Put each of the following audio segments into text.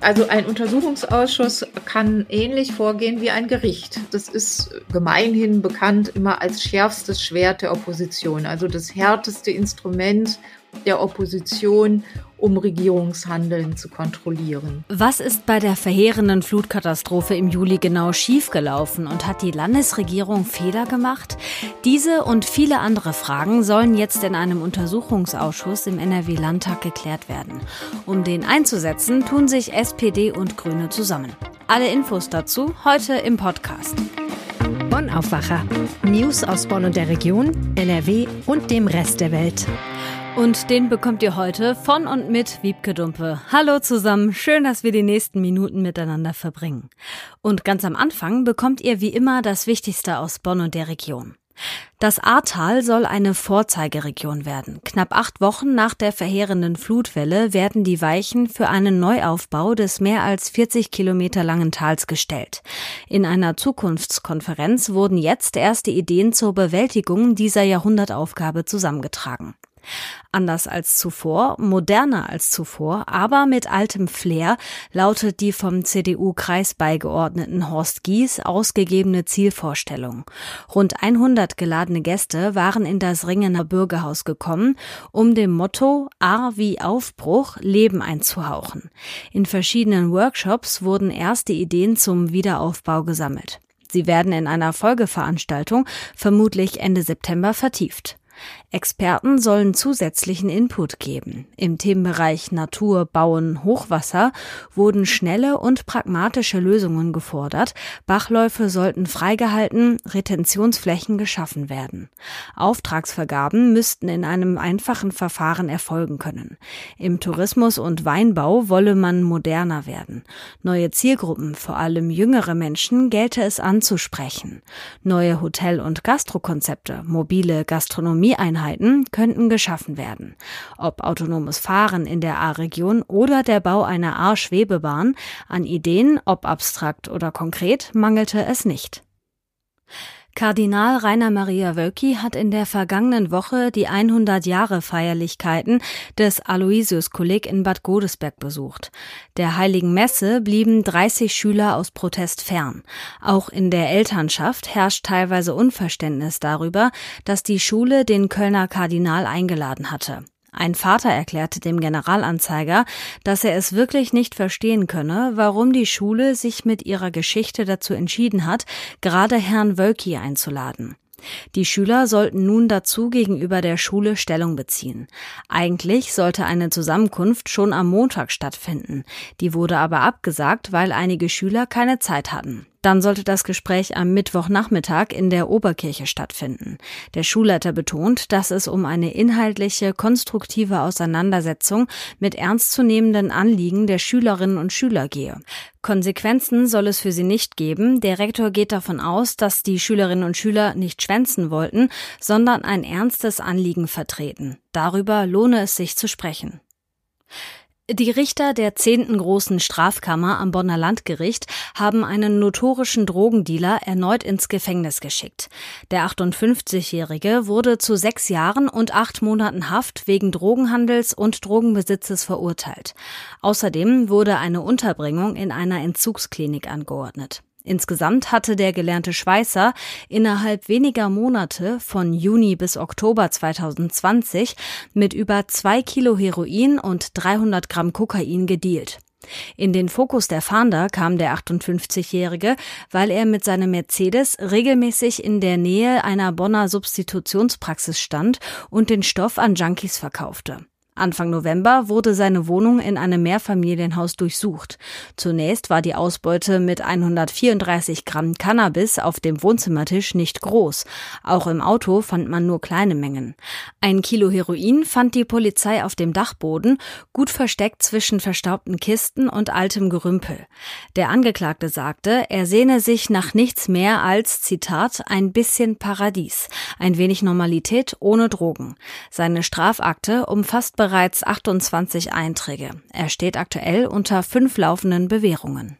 Also ein Untersuchungsausschuss kann ähnlich vorgehen wie ein Gericht. Das ist gemeinhin bekannt immer als schärfstes Schwert der Opposition, also das härteste Instrument der Opposition, um Regierungshandeln zu kontrollieren. Was ist bei der verheerenden Flutkatastrophe im Juli genau schiefgelaufen und hat die Landesregierung Fehler gemacht? Diese und viele andere Fragen sollen jetzt in einem Untersuchungsausschuss im NRW-Landtag geklärt werden. Um den einzusetzen, tun sich SPD und Grüne zusammen. Alle Infos dazu heute im Podcast. Aufwacher. News aus Bonn und der Region, NRW und dem Rest der Welt. Und den bekommt ihr heute von und mit Wiebke Dumpe. Hallo zusammen, schön, dass wir die nächsten Minuten miteinander verbringen. Und ganz am Anfang bekommt ihr wie immer das Wichtigste aus Bonn und der Region. Das Ahrtal soll eine Vorzeigeregion werden. Knapp acht Wochen nach der verheerenden Flutwelle werden die Weichen für einen Neuaufbau des mehr als 40 Kilometer langen Tals gestellt. In einer Zukunftskonferenz wurden jetzt erste Ideen zur Bewältigung dieser Jahrhundertaufgabe zusammengetragen. Anders als zuvor, moderner als zuvor, aber mit altem Flair lautet die vom CDU-Kreisbeigeordneten Horst Gies ausgegebene Zielvorstellung. Rund 100 geladene Gäste waren in das Ringener Bürgerhaus gekommen, um dem Motto A wie Aufbruch Leben einzuhauchen. In verschiedenen Workshops wurden erste Ideen zum Wiederaufbau gesammelt. Sie werden in einer Folgeveranstaltung vermutlich Ende September vertieft. Experten sollen zusätzlichen Input geben. Im Themenbereich Natur, Bauen, Hochwasser wurden schnelle und pragmatische Lösungen gefordert. Bachläufe sollten freigehalten, Retentionsflächen geschaffen werden. Auftragsvergaben müssten in einem einfachen Verfahren erfolgen können. Im Tourismus und Weinbau wolle man moderner werden. Neue Zielgruppen, vor allem jüngere Menschen, gelte es anzusprechen. Neue Hotel- und Gastrokonzepte, mobile Gastronomieeinheiten Einheiten könnten geschaffen werden. Ob autonomes Fahren in der A-Region oder der Bau einer A-Schwebebahn, an Ideen, ob abstrakt oder konkret, mangelte es nicht. Kardinal Rainer Maria Wölki hat in der vergangenen Woche die 100-Jahre-Feierlichkeiten des Aloysius-Kolleg in Bad Godesberg besucht. Der Heiligen Messe blieben 30 Schüler aus Protest fern. Auch in der Elternschaft herrscht teilweise Unverständnis darüber, dass die Schule den Kölner Kardinal eingeladen hatte. Ein Vater erklärte dem Generalanzeiger, dass er es wirklich nicht verstehen könne, warum die Schule sich mit ihrer Geschichte dazu entschieden hat, gerade Herrn Wölki einzuladen. Die Schüler sollten nun dazu gegenüber der Schule Stellung beziehen. Eigentlich sollte eine Zusammenkunft schon am Montag stattfinden. Die wurde aber abgesagt, weil einige Schüler keine Zeit hatten. Dann sollte das Gespräch am Mittwochnachmittag in der Oberkirche stattfinden. Der Schulleiter betont, dass es um eine inhaltliche, konstruktive Auseinandersetzung mit ernstzunehmenden Anliegen der Schülerinnen und Schüler gehe. Konsequenzen soll es für sie nicht geben. Der Rektor geht davon aus, dass die Schülerinnen und Schüler nicht schwänzen wollten, sondern ein ernstes Anliegen vertreten. Darüber lohne es sich zu sprechen. Die Richter der zehnten großen Strafkammer am Bonner Landgericht haben einen notorischen Drogendealer erneut ins Gefängnis geschickt. Der 58-Jährige wurde zu sechs Jahren und acht Monaten Haft wegen Drogenhandels und Drogenbesitzes verurteilt. Außerdem wurde eine Unterbringung in einer Entzugsklinik angeordnet. Insgesamt hatte der gelernte Schweißer innerhalb weniger Monate von Juni bis Oktober 2020 mit über zwei Kilo Heroin und 300 Gramm Kokain gedealt. In den Fokus der Fahnder kam der 58-Jährige, weil er mit seinem Mercedes regelmäßig in der Nähe einer Bonner Substitutionspraxis stand und den Stoff an Junkies verkaufte. Anfang November wurde seine Wohnung in einem Mehrfamilienhaus durchsucht. Zunächst war die Ausbeute mit 134 Gramm Cannabis auf dem Wohnzimmertisch nicht groß. Auch im Auto fand man nur kleine Mengen. Ein Kilo Heroin fand die Polizei auf dem Dachboden, gut versteckt zwischen verstaubten Kisten und altem Gerümpel. Der Angeklagte sagte, er sehne sich nach nichts mehr als, Zitat, ein bisschen Paradies, ein wenig Normalität ohne Drogen. Seine Strafakte umfasst bereits 28 Einträge. Er steht aktuell unter fünf laufenden Bewährungen.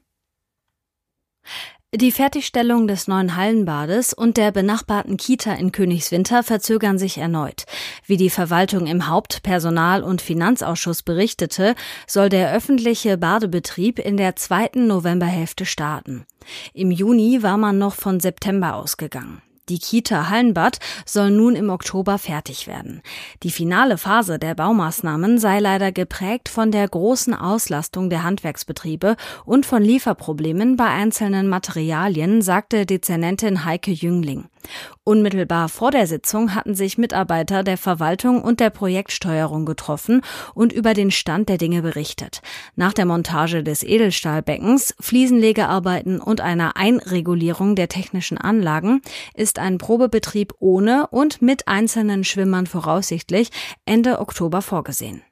Die Fertigstellung des neuen Hallenbades und der benachbarten Kita in Königswinter verzögern sich erneut. Wie die Verwaltung im Haupt-, Personal- und Finanzausschuss berichtete, soll der öffentliche Badebetrieb in der zweiten Novemberhälfte starten. Im Juni war man noch von September ausgegangen. Die Kita Hallenbad soll nun im Oktober fertig werden. Die finale Phase der Baumaßnahmen sei leider geprägt von der großen Auslastung der Handwerksbetriebe und von Lieferproblemen bei einzelnen Materialien, sagte Dezernentin Heike Jüngling. Unmittelbar vor der Sitzung hatten sich Mitarbeiter der Verwaltung und der Projektsteuerung getroffen und über den Stand der Dinge berichtet. Nach der Montage des Edelstahlbeckens, Fliesenlegearbeiten und einer Einregulierung der technischen Anlagen ist ein Probebetrieb ohne und mit einzelnen Schwimmern voraussichtlich Ende Oktober vorgesehen.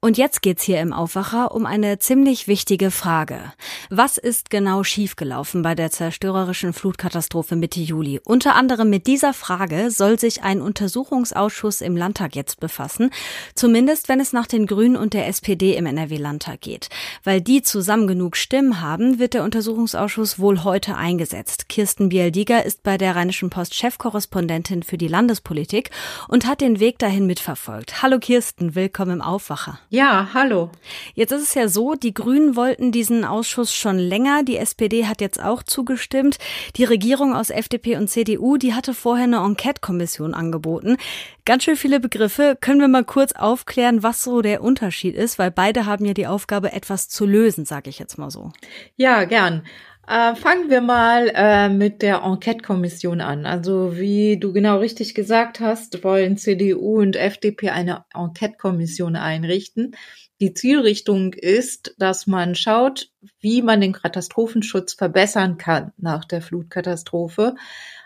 Und jetzt geht's hier im Aufwacher um eine ziemlich wichtige Frage. Was ist genau schiefgelaufen bei der zerstörerischen Flutkatastrophe Mitte Juli? Unter anderem mit dieser Frage soll sich ein Untersuchungsausschuss im Landtag jetzt befassen, zumindest wenn es nach den Grünen und der SPD im NRW-Landtag geht. Weil die zusammen genug Stimmen haben, wird der Untersuchungsausschuss wohl heute eingesetzt. Kirsten Bialdiger ist bei der Rheinischen Post Chefkorrespondentin für die Landespolitik und hat den Weg dahin mitverfolgt. Hallo Kirsten, willkommen im Aufwacher. Aufwacher. Ja, hallo. Jetzt ist es ja so, die Grünen wollten diesen Ausschuss schon länger. Die SPD hat jetzt auch zugestimmt. Die Regierung aus FDP und CDU, die hatte vorher eine Enquete-Kommission angeboten. Ganz schön viele Begriffe. Können wir mal kurz aufklären, was so der Unterschied ist? Weil beide haben ja die Aufgabe, etwas zu lösen, sage ich jetzt mal so. Ja, gern. Äh, fangen wir mal äh, mit der Enquete-Kommission an. Also wie du genau richtig gesagt hast, wollen CDU und FDP eine Enquete-Kommission einrichten. Die Zielrichtung ist, dass man schaut, wie man den Katastrophenschutz verbessern kann nach der Flutkatastrophe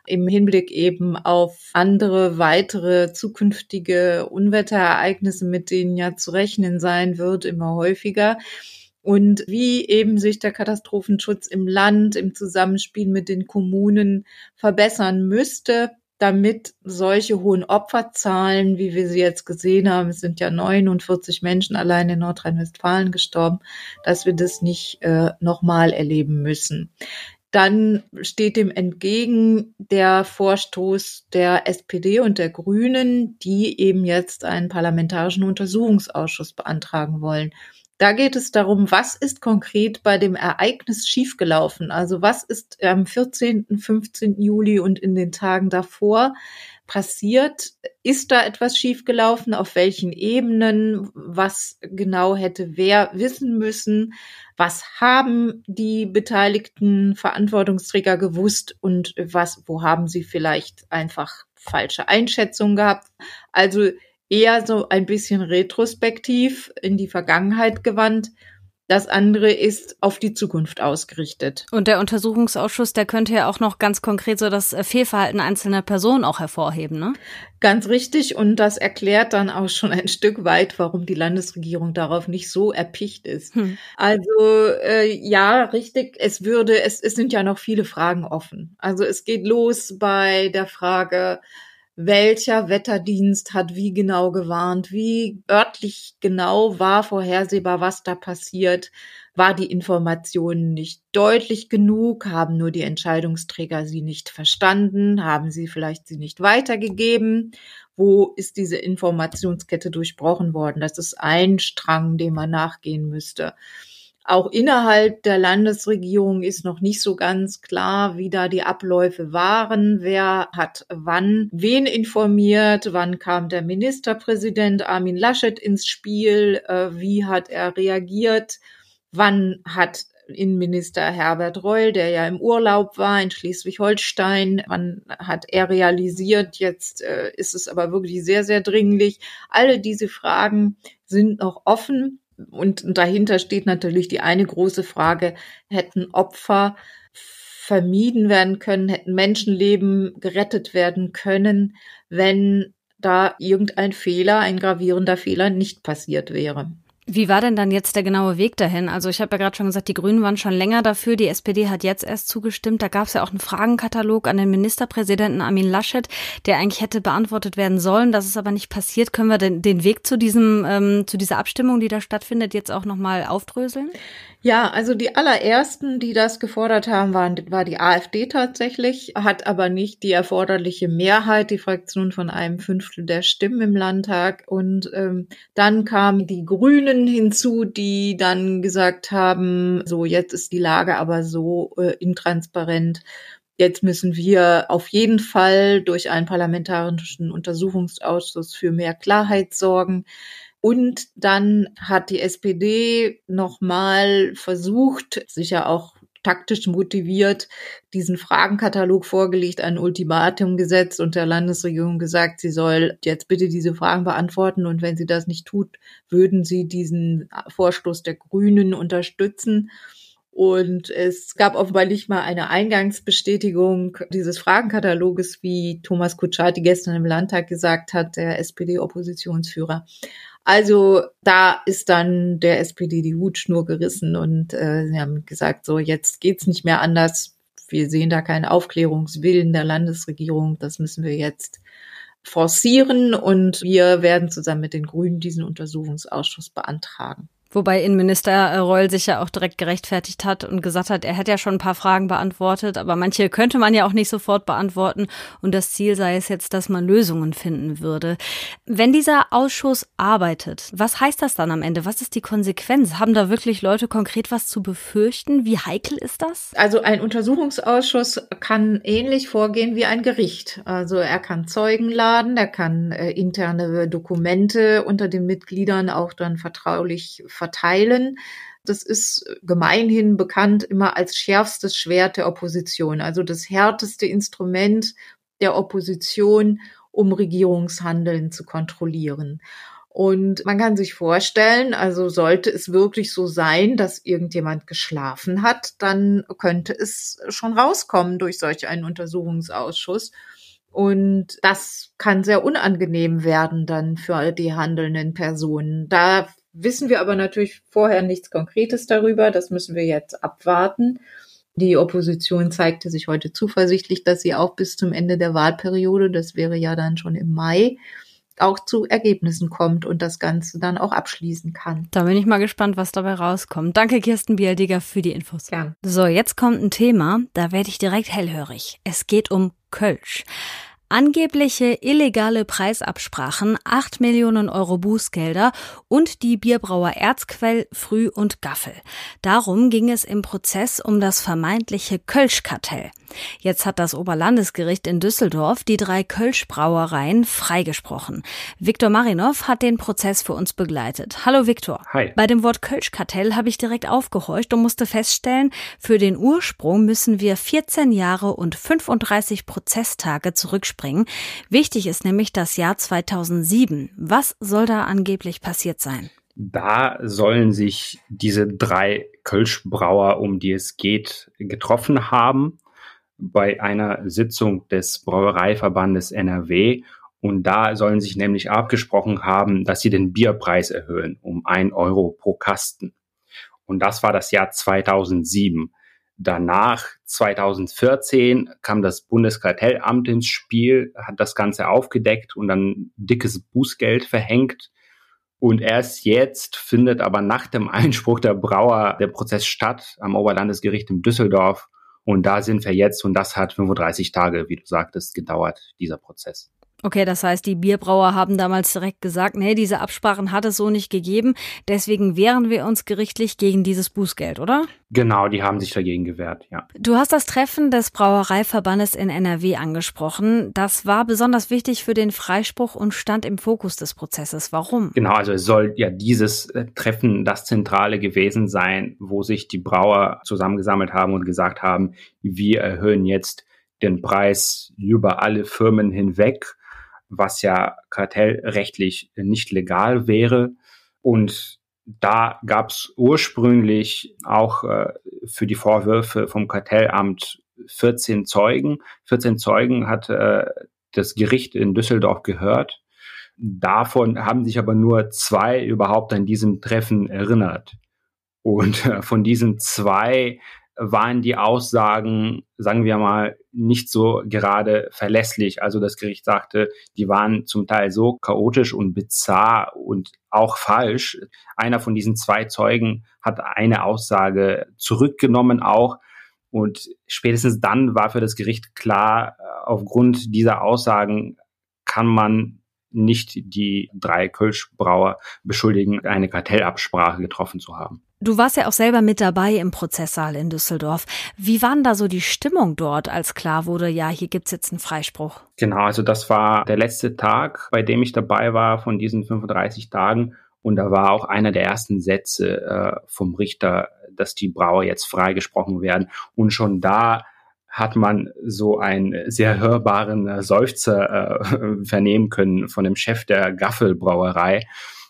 im Hinblick eben auf andere weitere zukünftige Unwetterereignisse, mit denen ja zu rechnen sein wird, immer häufiger und wie eben sich der Katastrophenschutz im Land im Zusammenspiel mit den Kommunen verbessern müsste, damit solche hohen Opferzahlen, wie wir sie jetzt gesehen haben, es sind ja 49 Menschen allein in Nordrhein-Westfalen gestorben, dass wir das nicht äh, nochmal erleben müssen. Dann steht dem entgegen der Vorstoß der SPD und der Grünen, die eben jetzt einen parlamentarischen Untersuchungsausschuss beantragen wollen. Da geht es darum, was ist konkret bei dem Ereignis schiefgelaufen? Also was ist am 14., 15. Juli und in den Tagen davor passiert? Ist da etwas schiefgelaufen? Auf welchen Ebenen? Was genau hätte wer wissen müssen? Was haben die beteiligten Verantwortungsträger gewusst und was, wo haben sie vielleicht einfach falsche Einschätzungen gehabt? Also eher so ein bisschen retrospektiv in die Vergangenheit gewandt. Das andere ist auf die Zukunft ausgerichtet. Und der Untersuchungsausschuss, der könnte ja auch noch ganz konkret so das Fehlverhalten einzelner Personen auch hervorheben, ne? Ganz richtig. Und das erklärt dann auch schon ein Stück weit, warum die Landesregierung darauf nicht so erpicht ist. Hm. Also äh, ja, richtig. Es würde, es, es sind ja noch viele Fragen offen. Also es geht los bei der Frage, welcher Wetterdienst hat wie genau gewarnt, wie örtlich genau war vorhersehbar, was da passiert, war die Information nicht deutlich genug, haben nur die Entscheidungsträger sie nicht verstanden, haben sie vielleicht sie nicht weitergegeben, wo ist diese Informationskette durchbrochen worden, das ist ein Strang, dem man nachgehen müsste. Auch innerhalb der Landesregierung ist noch nicht so ganz klar, wie da die Abläufe waren. Wer hat wann wen informiert? Wann kam der Ministerpräsident Armin Laschet ins Spiel? Äh, wie hat er reagiert? Wann hat Innenminister Herbert Reul, der ja im Urlaub war in Schleswig-Holstein. Wann hat er realisiert, jetzt äh, ist es aber wirklich sehr, sehr dringlich. Alle diese Fragen sind noch offen. Und dahinter steht natürlich die eine große Frage, hätten Opfer vermieden werden können, hätten Menschenleben gerettet werden können, wenn da irgendein Fehler, ein gravierender Fehler nicht passiert wäre. Wie war denn dann jetzt der genaue Weg dahin? Also ich habe ja gerade schon gesagt, die Grünen waren schon länger dafür, die SPD hat jetzt erst zugestimmt. Da gab es ja auch einen Fragenkatalog an den Ministerpräsidenten Armin Laschet, der eigentlich hätte beantwortet werden sollen. Das ist aber nicht passiert. Können wir den, den Weg zu diesem ähm, zu dieser Abstimmung, die da stattfindet, jetzt auch nochmal aufdröseln? Ja, also die allerersten, die das gefordert haben, waren, war die AfD tatsächlich, hat aber nicht die erforderliche Mehrheit, die Fraktion von einem Fünftel der Stimmen im Landtag. Und ähm, dann kamen die Grünen hinzu, die dann gesagt haben, so jetzt ist die Lage aber so äh, intransparent. Jetzt müssen wir auf jeden Fall durch einen parlamentarischen Untersuchungsausschuss für mehr Klarheit sorgen. Und dann hat die SPD nochmal versucht, sicher auch taktisch motiviert, diesen Fragenkatalog vorgelegt, ein Ultimatum gesetzt und der Landesregierung gesagt, sie soll jetzt bitte diese Fragen beantworten und wenn sie das nicht tut, würden sie diesen Vorstoß der Grünen unterstützen. Und es gab offenbar nicht mal eine Eingangsbestätigung dieses Fragenkataloges, wie Thomas Kutschaty gestern im Landtag gesagt hat, der SPD-Oppositionsführer. Also da ist dann der SPD die Hutschnur gerissen und äh, sie haben gesagt, so jetzt geht's nicht mehr anders. Wir sehen da keinen Aufklärungswillen der Landesregierung. Das müssen wir jetzt forcieren und wir werden zusammen mit den Grünen diesen Untersuchungsausschuss beantragen. Wobei Innenminister Reul sich ja auch direkt gerechtfertigt hat und gesagt hat, er hätte ja schon ein paar Fragen beantwortet, aber manche könnte man ja auch nicht sofort beantworten. Und das Ziel sei es jetzt, dass man Lösungen finden würde. Wenn dieser Ausschuss arbeitet, was heißt das dann am Ende? Was ist die Konsequenz? Haben da wirklich Leute konkret was zu befürchten? Wie heikel ist das? Also ein Untersuchungsausschuss kann ähnlich vorgehen wie ein Gericht. Also er kann Zeugen laden, er kann äh, interne Dokumente unter den Mitgliedern auch dann vertraulich verteilen. Das ist gemeinhin bekannt immer als schärfstes Schwert der Opposition, also das härteste Instrument der Opposition, um Regierungshandeln zu kontrollieren. Und man kann sich vorstellen, also sollte es wirklich so sein, dass irgendjemand geschlafen hat, dann könnte es schon rauskommen durch solch einen Untersuchungsausschuss. Und das kann sehr unangenehm werden dann für die handelnden Personen. Da wissen wir aber natürlich vorher nichts Konkretes darüber. Das müssen wir jetzt abwarten. Die Opposition zeigte sich heute zuversichtlich, dass sie auch bis zum Ende der Wahlperiode, das wäre ja dann schon im Mai, auch zu Ergebnissen kommt und das Ganze dann auch abschließen kann. Da bin ich mal gespannt, was dabei rauskommt. Danke, Kirsten Bialdiger, für die Infos. Ja. So, jetzt kommt ein Thema, da werde ich direkt hellhörig. Es geht um Kölsch. Angebliche illegale Preisabsprachen, 8 Millionen Euro Bußgelder und die Bierbrauer Erzquell, Früh und Gaffel. Darum ging es im Prozess um das vermeintliche Kölschkartell. Jetzt hat das Oberlandesgericht in Düsseldorf die drei Kölschbrauereien freigesprochen. Viktor Marinov hat den Prozess für uns begleitet. Hallo Viktor. Hi. Bei dem Wort Kölschkartell habe ich direkt aufgehorcht und musste feststellen, für den Ursprung müssen wir 14 Jahre und 35 Prozesstage zurückspringen. Wichtig ist nämlich das Jahr 2007. Was soll da angeblich passiert sein? Da sollen sich diese drei Kölschbrauer, um die es geht, getroffen haben bei einer Sitzung des Brauereiverbandes NRW. Und da sollen sich nämlich abgesprochen haben, dass sie den Bierpreis erhöhen um ein Euro pro Kasten. Und das war das Jahr 2007. Danach, 2014, kam das Bundeskartellamt ins Spiel, hat das Ganze aufgedeckt und dann dickes Bußgeld verhängt. Und erst jetzt findet aber nach dem Einspruch der Brauer der Prozess statt am Oberlandesgericht in Düsseldorf. Und da sind wir jetzt und das hat 35 Tage, wie du sagtest, gedauert, dieser Prozess. Okay, das heißt, die Bierbrauer haben damals direkt gesagt, nee, diese Absprachen hat es so nicht gegeben. Deswegen wehren wir uns gerichtlich gegen dieses Bußgeld, oder? Genau, die haben sich dagegen gewehrt, ja. Du hast das Treffen des Brauereiverbandes in NRW angesprochen. Das war besonders wichtig für den Freispruch und stand im Fokus des Prozesses. Warum? Genau, also es soll ja dieses äh, Treffen das Zentrale gewesen sein, wo sich die Brauer zusammengesammelt haben und gesagt haben, wir erhöhen jetzt den Preis über alle Firmen hinweg was ja kartellrechtlich nicht legal wäre. Und da gab es ursprünglich auch äh, für die Vorwürfe vom Kartellamt 14 Zeugen. 14 Zeugen hat äh, das Gericht in Düsseldorf gehört. Davon haben sich aber nur zwei überhaupt an diesem Treffen erinnert. Und äh, von diesen zwei waren die Aussagen, sagen wir mal, nicht so gerade verlässlich. Also das Gericht sagte, die waren zum Teil so chaotisch und bizarr und auch falsch. Einer von diesen zwei Zeugen hat eine Aussage zurückgenommen auch. Und spätestens dann war für das Gericht klar, äh, aufgrund dieser Aussagen kann man nicht die drei Kölschbrauer beschuldigen, eine Kartellabsprache getroffen zu haben. Du warst ja auch selber mit dabei im Prozesssaal in Düsseldorf. Wie war denn da so die Stimmung dort, als klar wurde, ja, hier gibt's jetzt einen Freispruch? Genau, also das war der letzte Tag, bei dem ich dabei war von diesen 35 Tagen. Und da war auch einer der ersten Sätze äh, vom Richter, dass die Brauer jetzt freigesprochen werden. Und schon da hat man so einen sehr hörbaren äh, Seufzer äh, vernehmen können von dem Chef der Gaffelbrauerei.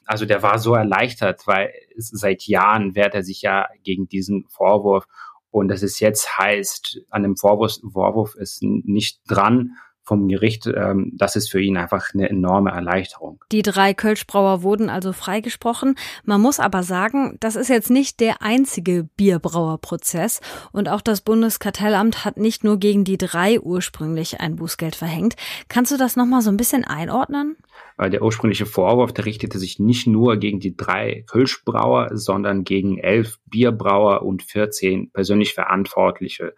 Also der war so erleichtert, weil seit Jahren wehrt er sich ja gegen diesen Vorwurf. Und dass es jetzt heißt, an dem Vorwurf, Vorwurf ist nicht dran, vom Gericht, ähm, das ist für ihn einfach eine enorme Erleichterung. Die drei Kölschbrauer wurden also freigesprochen. Man muss aber sagen, das ist jetzt nicht der einzige Bierbrauerprozess und auch das Bundeskartellamt hat nicht nur gegen die drei ursprünglich ein Bußgeld verhängt. Kannst du das nochmal so ein bisschen einordnen? Der ursprüngliche Vorwurf, der richtete sich nicht nur gegen die drei Kölschbrauer, sondern gegen elf Bierbrauer und 14 persönlich Verantwortliche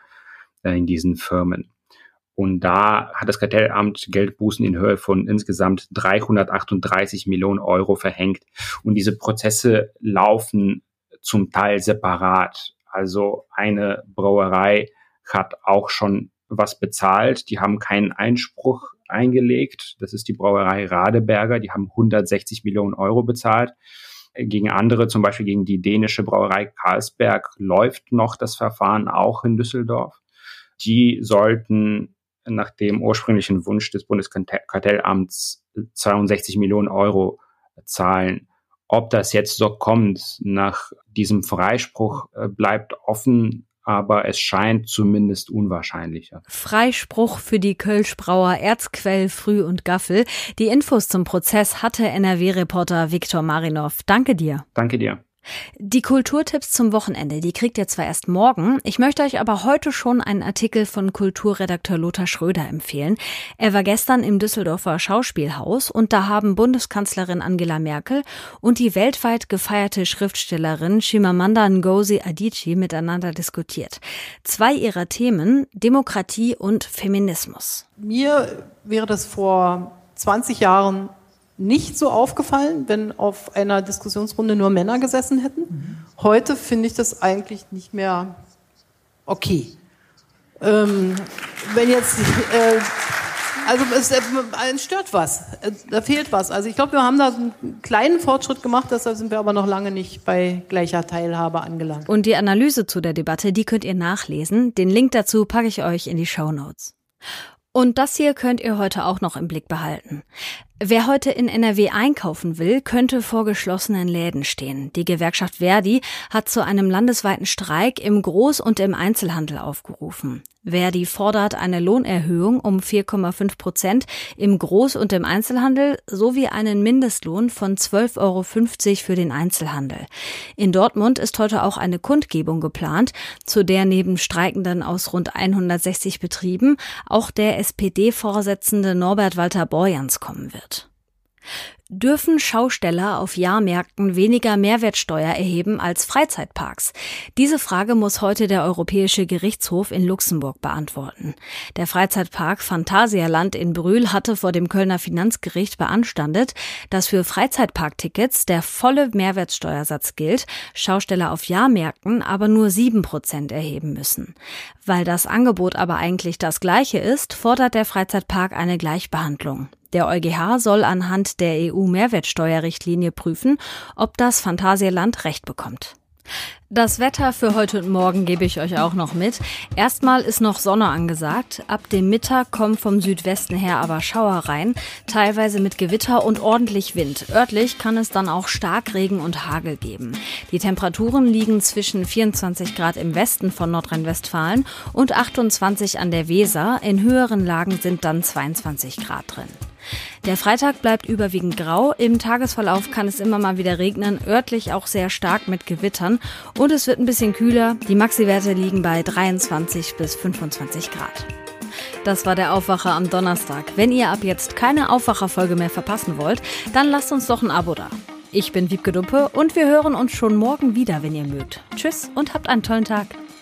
äh, in diesen Firmen. Und da hat das Kartellamt Geldbußen in Höhe von insgesamt 338 Millionen Euro verhängt. Und diese Prozesse laufen zum Teil separat. Also eine Brauerei hat auch schon was bezahlt. Die haben keinen Einspruch eingelegt. Das ist die Brauerei Radeberger. Die haben 160 Millionen Euro bezahlt. Gegen andere, zum Beispiel gegen die dänische Brauerei Carlsberg, läuft noch das Verfahren auch in Düsseldorf. Die sollten nach dem ursprünglichen Wunsch des Bundeskartellamts 62 Millionen Euro zahlen. Ob das jetzt so kommt nach diesem Freispruch äh, bleibt offen, aber es scheint zumindest unwahrscheinlicher. Freispruch für die Kölschbrauer Erzquell, Früh und Gaffel. Die Infos zum Prozess hatte NRW-Reporter Viktor Marinov. Danke dir. Danke dir. Die Kulturtipps zum Wochenende, die kriegt ihr zwar erst morgen, ich möchte euch aber heute schon einen Artikel von Kulturredakteur Lothar Schröder empfehlen. Er war gestern im Düsseldorfer Schauspielhaus und da haben Bundeskanzlerin Angela Merkel und die weltweit gefeierte Schriftstellerin Chimamanda Ngozi Adichie miteinander diskutiert. Zwei ihrer Themen, Demokratie und Feminismus. Mir wäre das vor 20 Jahren nicht so aufgefallen, wenn auf einer Diskussionsrunde nur Männer gesessen hätten. Mhm. Heute finde ich das eigentlich nicht mehr okay. Ähm, wenn jetzt, äh, also es, äh, es stört was, äh, da fehlt was. Also ich glaube, wir haben da einen kleinen Fortschritt gemacht, deshalb sind wir aber noch lange nicht bei gleicher Teilhabe angelangt. Und die Analyse zu der Debatte, die könnt ihr nachlesen. Den Link dazu packe ich euch in die Show Notes. Und das hier könnt ihr heute auch noch im Blick behalten. Wer heute in NRW einkaufen will, könnte vor geschlossenen Läden stehen. Die Gewerkschaft Verdi hat zu einem landesweiten Streik im Groß- und im Einzelhandel aufgerufen. Verdi fordert eine Lohnerhöhung um 4,5 Prozent im Groß- und im Einzelhandel sowie einen Mindestlohn von 12,50 Euro für den Einzelhandel. In Dortmund ist heute auch eine Kundgebung geplant, zu der neben Streikenden aus rund 160 Betrieben auch der SPD-Vorsitzende Norbert Walter Borjans kommen wird. Dürfen Schausteller auf Jahrmärkten weniger Mehrwertsteuer erheben als Freizeitparks? Diese Frage muss heute der Europäische Gerichtshof in Luxemburg beantworten. Der Freizeitpark Phantasialand in Brühl hatte vor dem Kölner Finanzgericht beanstandet, dass für Freizeitparktickets der volle Mehrwertsteuersatz gilt, Schausteller auf Jahrmärkten aber nur sieben Prozent erheben müssen. Weil das Angebot aber eigentlich das gleiche ist, fordert der Freizeitpark eine Gleichbehandlung. Der EuGH soll anhand der EU-Mehrwertsteuerrichtlinie prüfen, ob das Phantasialand Recht bekommt. Das Wetter für heute und morgen gebe ich euch auch noch mit. Erstmal ist noch Sonne angesagt. Ab dem Mittag kommen vom Südwesten her aber Schauer rein, teilweise mit Gewitter und ordentlich Wind. Örtlich kann es dann auch Starkregen und Hagel geben. Die Temperaturen liegen zwischen 24 Grad im Westen von Nordrhein-Westfalen und 28 an der Weser. In höheren Lagen sind dann 22 Grad drin. Der Freitag bleibt überwiegend grau. Im Tagesverlauf kann es immer mal wieder regnen, örtlich auch sehr stark mit Gewittern. Und es wird ein bisschen kühler. Die Maxi-Werte liegen bei 23 bis 25 Grad. Das war der Aufwacher am Donnerstag. Wenn ihr ab jetzt keine Aufwacherfolge mehr verpassen wollt, dann lasst uns doch ein Abo da. Ich bin Wiebke Dumpe und wir hören uns schon morgen wieder, wenn ihr mögt. Tschüss und habt einen tollen Tag.